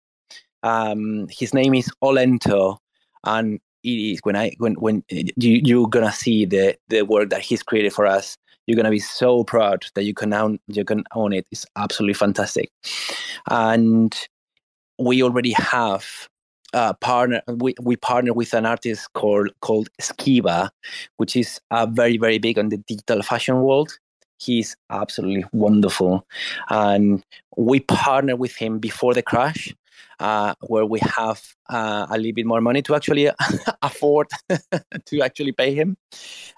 Um, his name is Olento, and it is when I when when you, you're gonna see the the work that he's created for us. You're gonna be so proud that you can own you can own it. It's absolutely fantastic, and we already have uh, partner we, we partner with an artist called called Skiba, which is uh, very very big on the digital fashion world. He's absolutely wonderful, and we partner with him before the crash uh, where we have uh, a little bit more money to actually afford to actually pay him.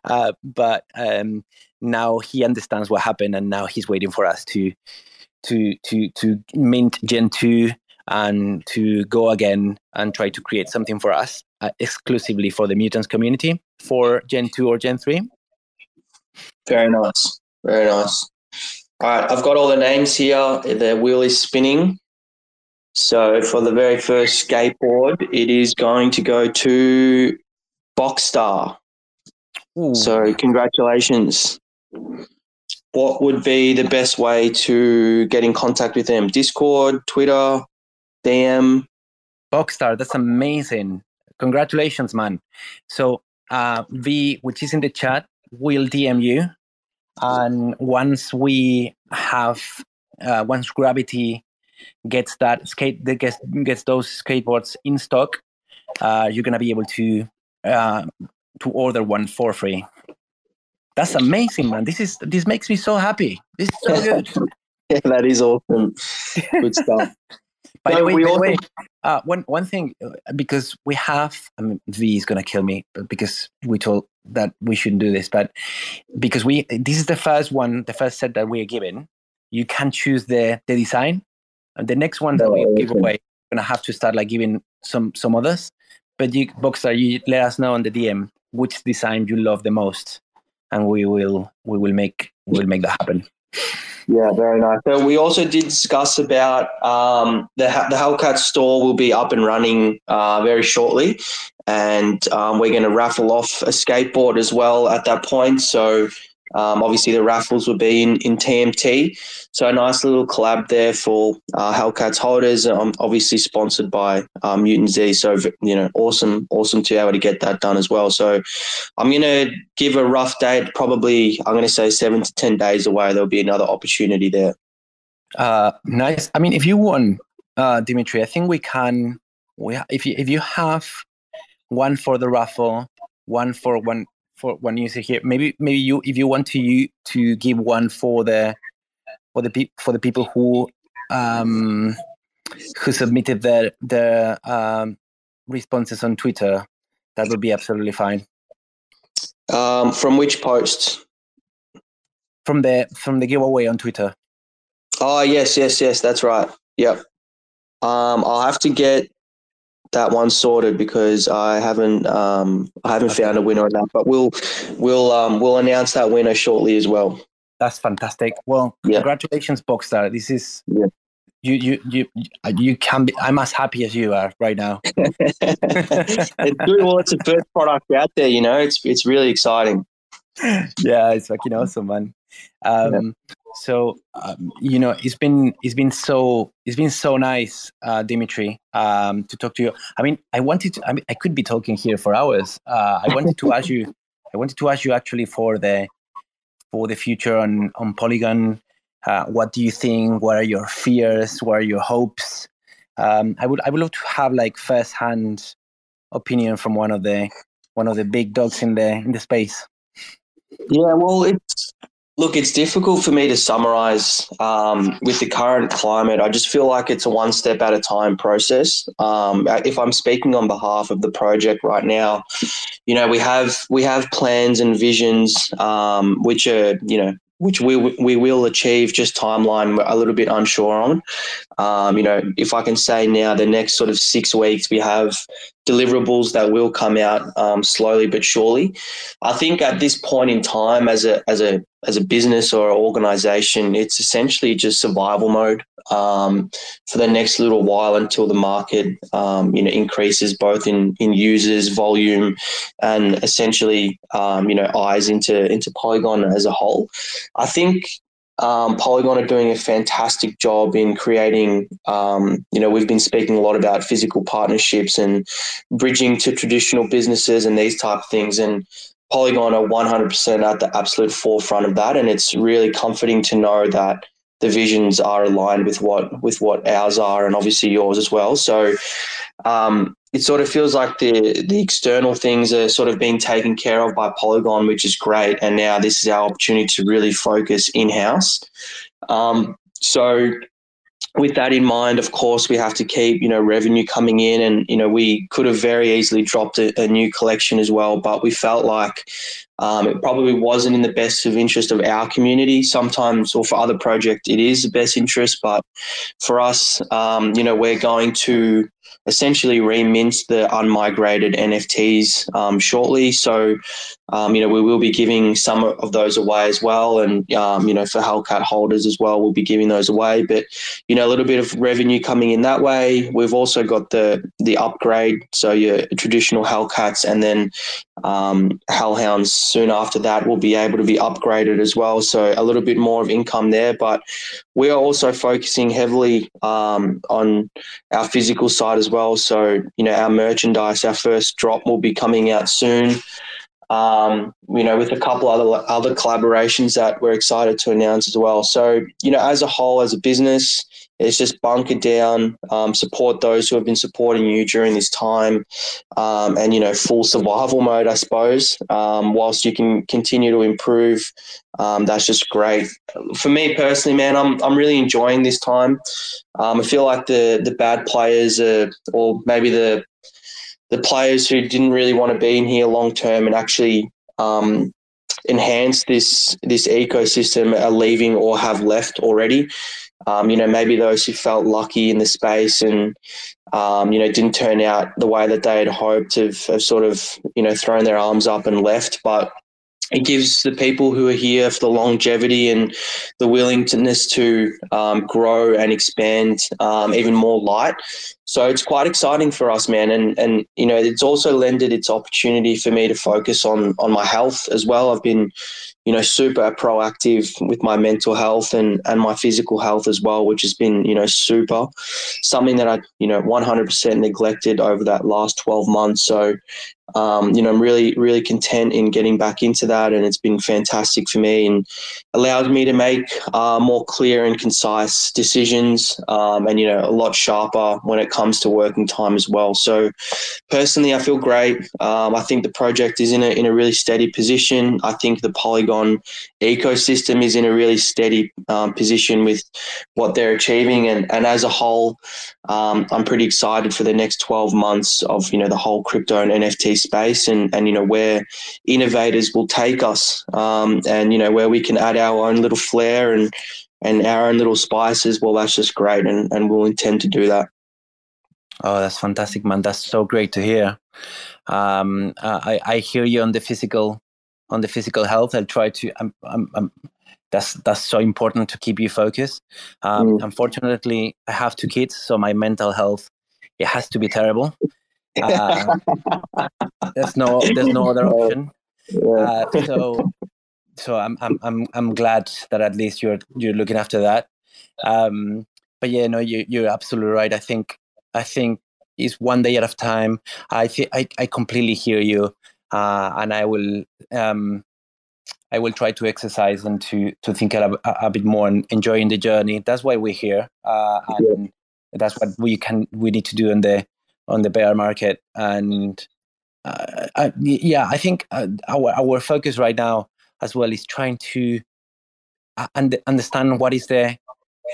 Uh, but um, now he understands what happened, and now he's waiting for us to to to to mint Gen two and to go again and try to create something for us uh, exclusively for the mutants community for Gen two or Gen three. Very nice. Very nice. All right, I've got all the names here. The wheel is spinning. So for the very first skateboard, it is going to go to Boxstar. Ooh. So congratulations. What would be the best way to get in contact with them? Discord, Twitter, DM? Boxstar, that's amazing. Congratulations, man. So uh, V, which is in the chat, will DM you. And once we have, uh, once Gravity gets that skate that gets gets those skateboards in stock, uh, you're gonna be able to uh, to order one for free. That's amazing, man. This is this makes me so happy. This is so good. yeah, that is awesome. Good stuff. by, the way, by the way, uh, one one thing uh, because we have I mean, V is gonna kill me because we told that we shouldn't do this, but because we this is the first one, the first set that we are given. You can choose the the design and the next one that we give away, we're gonna have to start like giving some some others. But you, Boxstar, you let us know on the DM which design you love the most, and we will we will make we will make that happen. Yeah, very nice. So we also did discuss about um, the the Hellcat store will be up and running uh, very shortly, and um, we're going to raffle off a skateboard as well at that point. So um, obviously, the raffles will be in, in TMT. So, a nice little collab there for uh, Hellcats holders. Um, obviously, sponsored by um, Mutant Z. So, you know, awesome, awesome to be able to get that done as well. So, I'm going to give a rough date, probably, I'm going to say seven to 10 days away. There'll be another opportunity there. Uh, nice. I mean, if you want, uh, Dimitri, I think we can. We if you if you have one for the raffle, one for one for one user here. Maybe maybe you if you want to you to give one for the for the pe- for the people who um who submitted their their um, responses on Twitter, that would be absolutely fine. Um, from which post? From the from the giveaway on Twitter. Oh yes, yes, yes. That's right. Yep. Um, I'll have to get that one sorted because I haven't um, I haven't okay. found a winner on that. But we'll we'll um, we'll announce that winner shortly as well. That's fantastic. Well, yeah. congratulations, Boxstar. This is yeah. you you you you can be. I'm as happy as you are right now. it's. Well, it's the first product out there. You know, it's it's really exciting. Yeah, it's fucking awesome, man. Um, yeah. So um, you know, it's been it's been so it's been so nice, uh, Dimitri, um, to talk to you. I mean, I wanted to. I mean, I could be talking here for hours. Uh, I wanted to ask you. I wanted to ask you actually for the for the future on on Polygon. Uh, what do you think? What are your fears? What are your hopes? Um, I would I would love to have like first hand opinion from one of the one of the big dogs in the in the space. Yeah, well, it's Look, it's difficult for me to summarize um, with the current climate. I just feel like it's a one step at a time process. Um, if I'm speaking on behalf of the project right now, you know, we have we have plans and visions um, which are you know which we we will achieve. Just timeline, we're a little bit unsure on. Um, you know, if I can say now, the next sort of six weeks we have deliverables that will come out um, slowly but surely. I think at this point in time, as a as a as a business or organization, it's essentially just survival mode um, for the next little while until the market, um, you know, increases both in in users, volume, and essentially, um, you know, eyes into into Polygon as a whole. I think um, Polygon are doing a fantastic job in creating, um, you know, we've been speaking a lot about physical partnerships and bridging to traditional businesses and these type of things. And Polygon are 100% at the absolute forefront of that. And it's really comforting to know that the visions are aligned with what with what ours are and obviously yours as well. So um, it sort of feels like the the external things are sort of being taken care of by Polygon, which is great. And now this is our opportunity to really focus in house. Um, so with that in mind, of course, we have to keep you know revenue coming in, and you know we could have very easily dropped a, a new collection as well, but we felt like um, it probably wasn't in the best of interest of our community. Sometimes, or for other projects, it is the best interest, but for us, um, you know, we're going to essentially remint the unmigrated NFTs um, shortly. So, um, you know, we will be giving some of those away as well. And, um, you know, for Hellcat holders as well, we'll be giving those away. But, you know, a little bit of revenue coming in that way. We've also got the the upgrade. So your traditional Hellcats and then um, Hellhounds soon after that will be able to be upgraded as well. So a little bit more of income there. But we are also focusing heavily um, on our physical side as well. So, you know, our merchandise, our first drop will be coming out soon. Um, you know, with a couple other other collaborations that we're excited to announce as well. So, you know, as a whole, as a business, it's just bunker down, um, support those who have been supporting you during this time, um, and you know, full survival mode, I suppose. Um, whilst you can continue to improve, um, that's just great. For me personally, man, I'm I'm really enjoying this time. Um, I feel like the the bad players, are, or maybe the the players who didn't really want to be in here long term and actually um, enhance this this ecosystem are leaving or have left already. Um, you know, maybe those who felt lucky in the space and um, you know didn't turn out the way that they had hoped have, have sort of you know thrown their arms up and left. But it gives the people who are here for the longevity and the willingness to um, grow and expand um, even more light. So it's quite exciting for us, man. And and you know, it's also lended its opportunity for me to focus on on my health as well. I've been, you know, super proactive with my mental health and and my physical health as well, which has been you know super something that I you know 100% neglected over that last 12 months. So um, you know, I'm really, really content in getting back into that, and it's been fantastic for me and allowed me to make uh, more clear and concise decisions, um, and you know, a lot sharper when it comes to working time as well. So, personally, I feel great. Um, I think the project is in a in a really steady position. I think the Polygon ecosystem is in a really steady um, position with what they're achieving, and and as a whole, um, I'm pretty excited for the next 12 months of you know the whole crypto and NFT space, and and you know where innovators will take us, um, and you know where we can add our own little flair and and our own little spices. Well, that's just great, and and we'll intend to do that. Oh, that's fantastic, man! That's so great to hear. Um, I I hear you on the physical on the physical health. I'll try to. I'm, I'm, I'm that's that's so important to keep you focused. Um, mm. Unfortunately, I have two kids, so my mental health it has to be terrible. Uh, there's no there's no other option. Uh, so so I'm I'm I'm I'm glad that at least you're you're looking after that. Um, but yeah, no, you you're absolutely right. I think I think it's one day at a time. I think I I completely hear you, uh, and I will um I will try to exercise and to to think a, a, bit more and enjoying the journey. That's why we're here, uh, and yeah. that's what we can we need to do on the on the bear market. And uh, I, yeah, I think uh, our our focus right now as well is trying to uh, understand what is the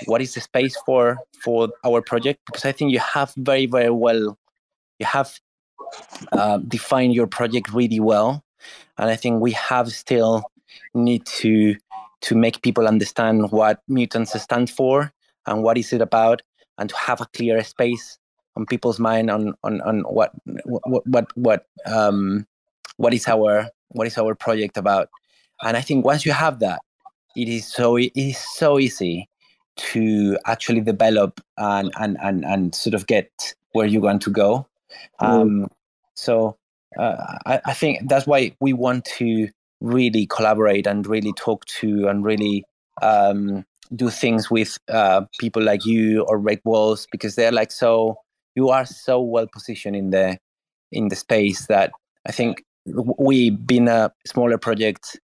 what is the space for for our project because I think you have very very well you have uh, defined your project really well. And I think we have still need to to make people understand what mutants stand for and what is it about and to have a clear space on people's mind on on, on what what what what um what is our what is our project about. And i think once you have that it is so it is so easy to actually develop and and and, and sort of get where you want to go. Mm. um so uh, I, I think that's why we want to really collaborate and really talk to and really um, do things with uh, people like you or Rick Walls because they're like so you are so well positioned in the in the space that I think we being a smaller project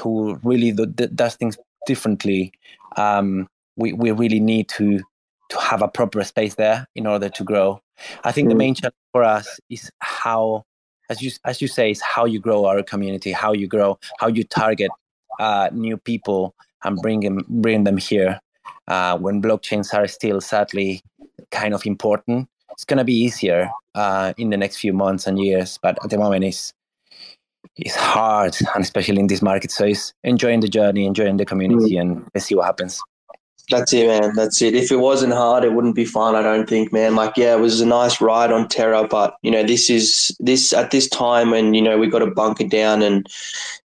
who really do, does things differently um, we, we really need to to have a proper space there in order to grow i think the mm. main challenge for us is how as you as you say, is how you grow our community, how you grow, how you target uh, new people and bring them bring them here. Uh, when blockchains are still sadly kind of important, it's going to be easier uh, in the next few months and years. But at the moment, it's it's hard, and especially in this market. So it's enjoying the journey, enjoying the community, mm. and let's see what happens. That's it, man. That's it. If it wasn't hard, it wouldn't be fun. I don't think, man. Like, yeah, it was a nice ride on Terra, but you know, this is this at this time, and you know, we got to bunker down and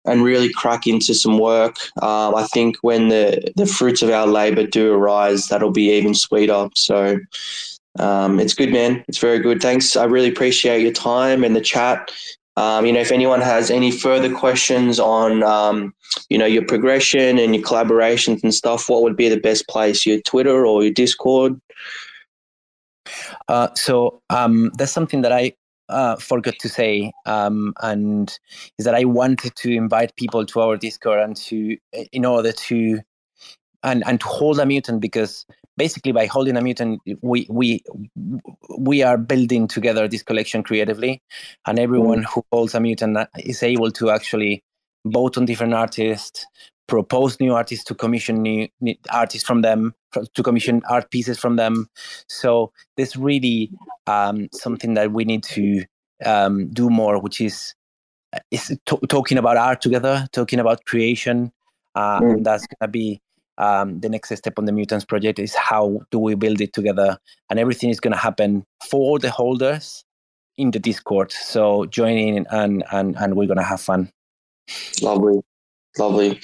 and really crack into some work. Um, I think when the the fruits of our labor do arise, that'll be even sweeter. So. Um, it's good, man. It's very good. Thanks. I really appreciate your time and the chat. Um, you know, if anyone has any further questions on, um, you know, your progression and your collaborations and stuff, what would be the best place? Your Twitter or your Discord? Uh, so um, that's something that I uh, forgot to say, um, and is that I wanted to invite people to our Discord and to, in order to, and and to hold a mutant because basically by holding a mutant we we we are building together this collection creatively and everyone mm. who holds a mutant is able to actually vote on different artists propose new artists to commission new, new artists from them to commission art pieces from them so this really um, something that we need to um, do more which is is t- talking about art together talking about creation uh, mm. and that's going to be um, the next step on the mutants project is how do we build it together and everything is going to happen for the holders in the discord. So join in and and, and we're going to have fun. Lovely. Lovely.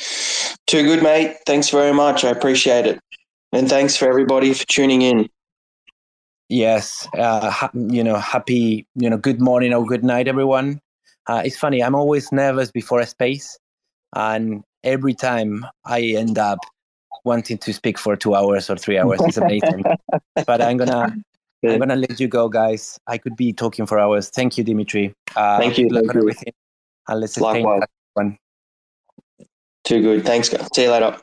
Too good mate. Thanks very much. I appreciate it. And thanks for everybody for tuning in. Yes uh, ha- you know happy you know good morning or good night everyone. Uh, it's funny i'm always nervous before a space and every time i end up wanting to speak for two hours or three hours. It's amazing. but I'm gonna I'm gonna let you go, guys. I could be talking for hours. Thank you, Dimitri. Uh, Thank you. Thank you. everything. And let's Likewise. one. Too good. Thanks, guys. See you later.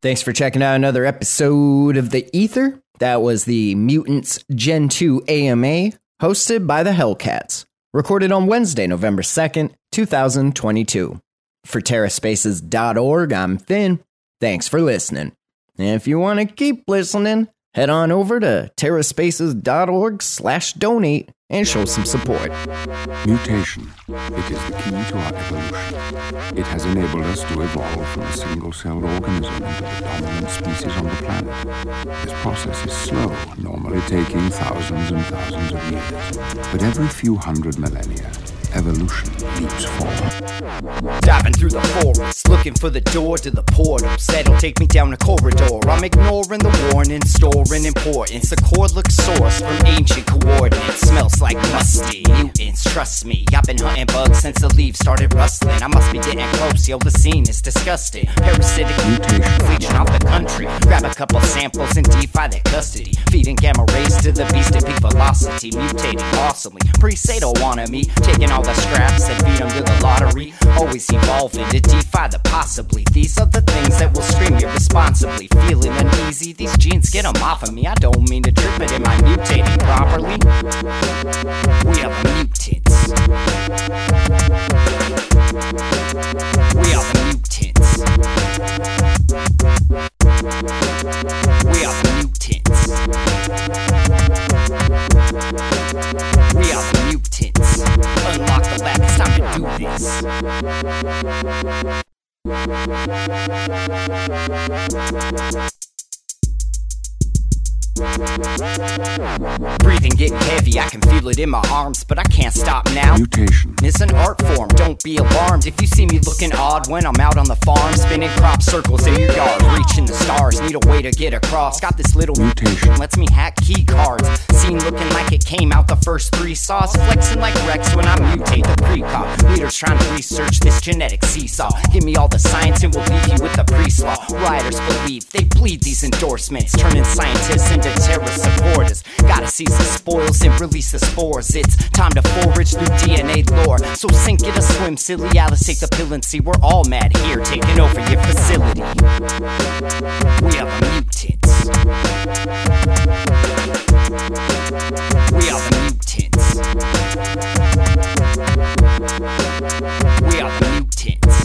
Thanks for checking out another episode of The Ether. That was the Mutantz Gen 2 AMA, hosted by the Hellcats, recorded on Wednesday, November 2nd, 2022. For TerraSpaces.org, I'm Finn. Thanks for listening. And if you want to keep listening, head on over to terraspaces.org slash donate and show some support. Mutation. It is the key to our evolution. It has enabled us to evolve from a single-celled organism into the dominant species on the planet. This process is slow, normally taking thousands and thousands of years. But every few hundred millennia, evolution leaps forward. Diving through the forest, looking for the door to the portals that'll take me down a corridor. I'm ignoring the warning, storing importance. The core looks sourced from ancient coordinates. Smells like musty mutants, trust me. I've been hunting bugs since the leaves started rustling. I must be getting close, yo, the scene is disgusting. Parasitic mutation, legion off the country. Grab a couple samples and defy their custody. Feeding gamma rays to the beast at peak velocity, mutating awesomely. Pre-say don't wanna me, taking all the scraps and feed them to the lottery. Always evolving to defy the possibly. These are the things that will scream irresponsibly. Feeling uneasy, these genes get them off of me. I don't mean to trip it, am I mutating properly? We are the mutants. We are the mutants. We are the mutants. We are the mutants. Unlock the lab, it's time to do this. Breathing getting heavy, I can feel it in my arms, but I can't stop now. Mutation. It's an art form, don't be alarmed. If you see me looking odd when I'm out on the farm, spinning crop circles in your yard, reaching the stars, need a way to get across. Got this little mutation, lets me hack key cards. Scene looking like it came out the first three saws, flexing like Rex when I mutate the precog. Leaders trying to research this genetic seesaw. Give me all the science and we'll leave you with the pre-slaw. Writers believe they bleed these endorsements, turning scientists into the terrorist supporters. Gotta seize the spoils and release the spores. It's time to forage through DNA lore. So sink it or swim, silly Alice, take the pill and see we're all mad here, taking over your facility. We are the mutants. We are the mutants. We are the mutants.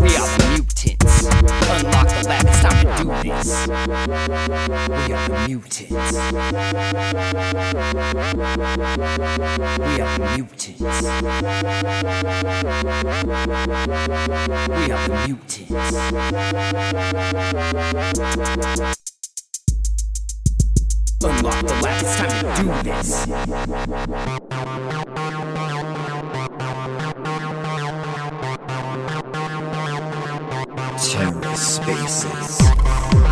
We are the mutants. Unlock the lab, it's time to do this. We are the mutants. We are the mutants. We are the mutants. Unlock the lab, it's time to do this. TerraSpaces.